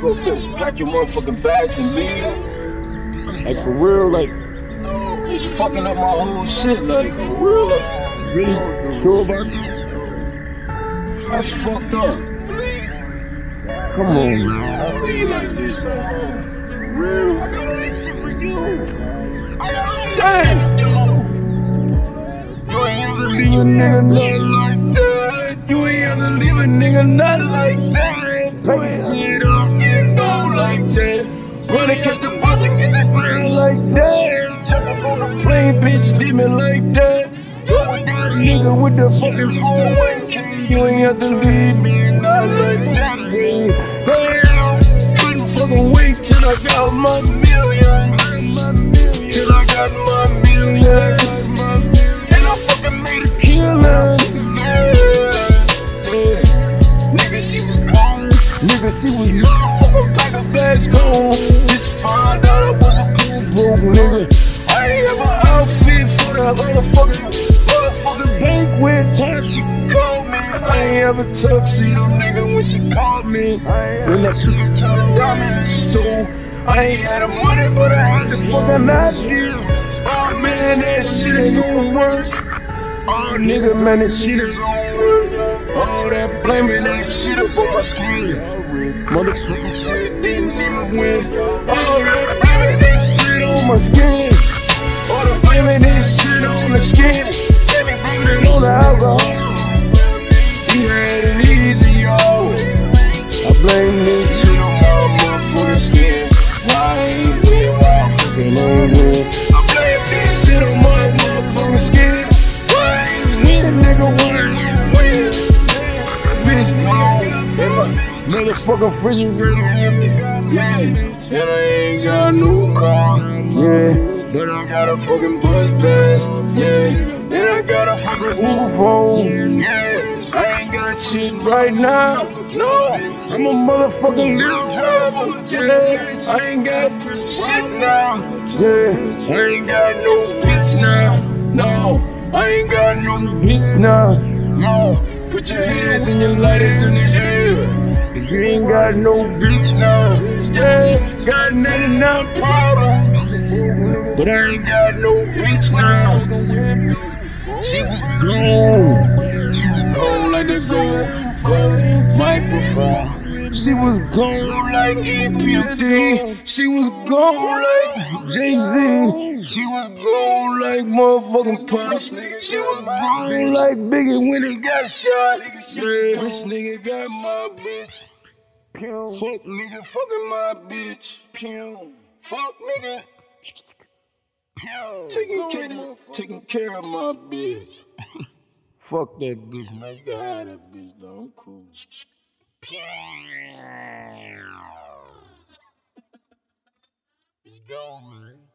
go bitch, pack your motherfucking bags and leave. Like for real, like Just fucking up my whole shit, like for real. Like, really sure about this? that's fucked up. Come on, man. Leave like this, like, for real. I got all this shit for you. Damn. You ain't ever leave a nigga not like that. You ain't ever leave a nigga not like that. Put shit up, you know like that. Run and catch the bus and get the ground like that. Jump up on the plane, bitch, leave me like that. Go with that nigga with the fucking phone. One K, you ain't have to leave me not like that. Damn. Couldn't fucking wait till I got my million. Till I got my million. Nigga, she was Motherfucker, pack a bags gone. Just find out I was a cool broke nigga. I ain't have an outfit for that motherfucking, motherfucking banquet. Time she called me. I ain't have a tuxedo, nigga, when she called me. When I took her to the diamond store. I ain't had the money, but I had the fucking idea. Oh man, that shit ain't gonna work. Oh nigga, man, that shit ain't gonna work. All that blaming that shit up on my skin. Motherfucking shit didn't even win. Oh, motherfucking refrigerator empty. Yeah, and I ain't got no car. Yeah. But I got a fucking bus pass, yeah. And I got a fucking Uber phone, yeah. I ain't got shit right now, no. I'm a motherfucking little driver, yeah. I ain't got shit now, yeah. I ain't got no bitch now, no. I ain't got no bitch now, no. Put your hands and your lighters in the air. If you ain't got no bitch now, yeah. Got 99 problems. But I ain't got no bitch now. She was gone She was gone like EPMD. She was gone like Jay Z. She was gone like motherfucking Pop. She was gone like Biggie when he got shot. This nigga got my bitch. Fuck nigga, fucking my bitch. Fuck nigga. Taking care, of, taking care of my bitch. Fuck that bitch, man. You can have that bitch, though. I'm cool. Man.